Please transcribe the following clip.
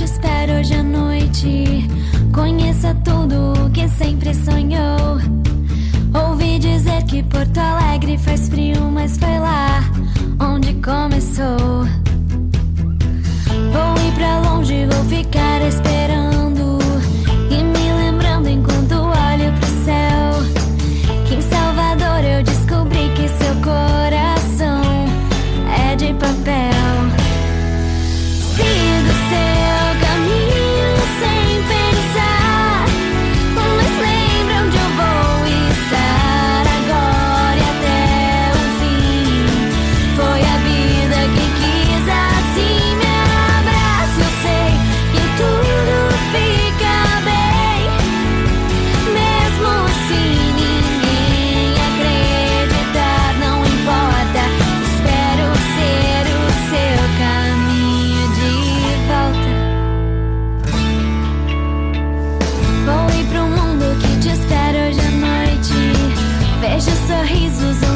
te espero hoje à noite. Conheça tudo o que sempre sonhou. Ouvi dizer que Porto Alegre faz frio, mas foi lá onde começou. Vou ir pra longe, vou ficar esperando. E me lembrando enquanto olho pro céu. Que em Salvador eu descobri que seu coração é de papel. sorrisos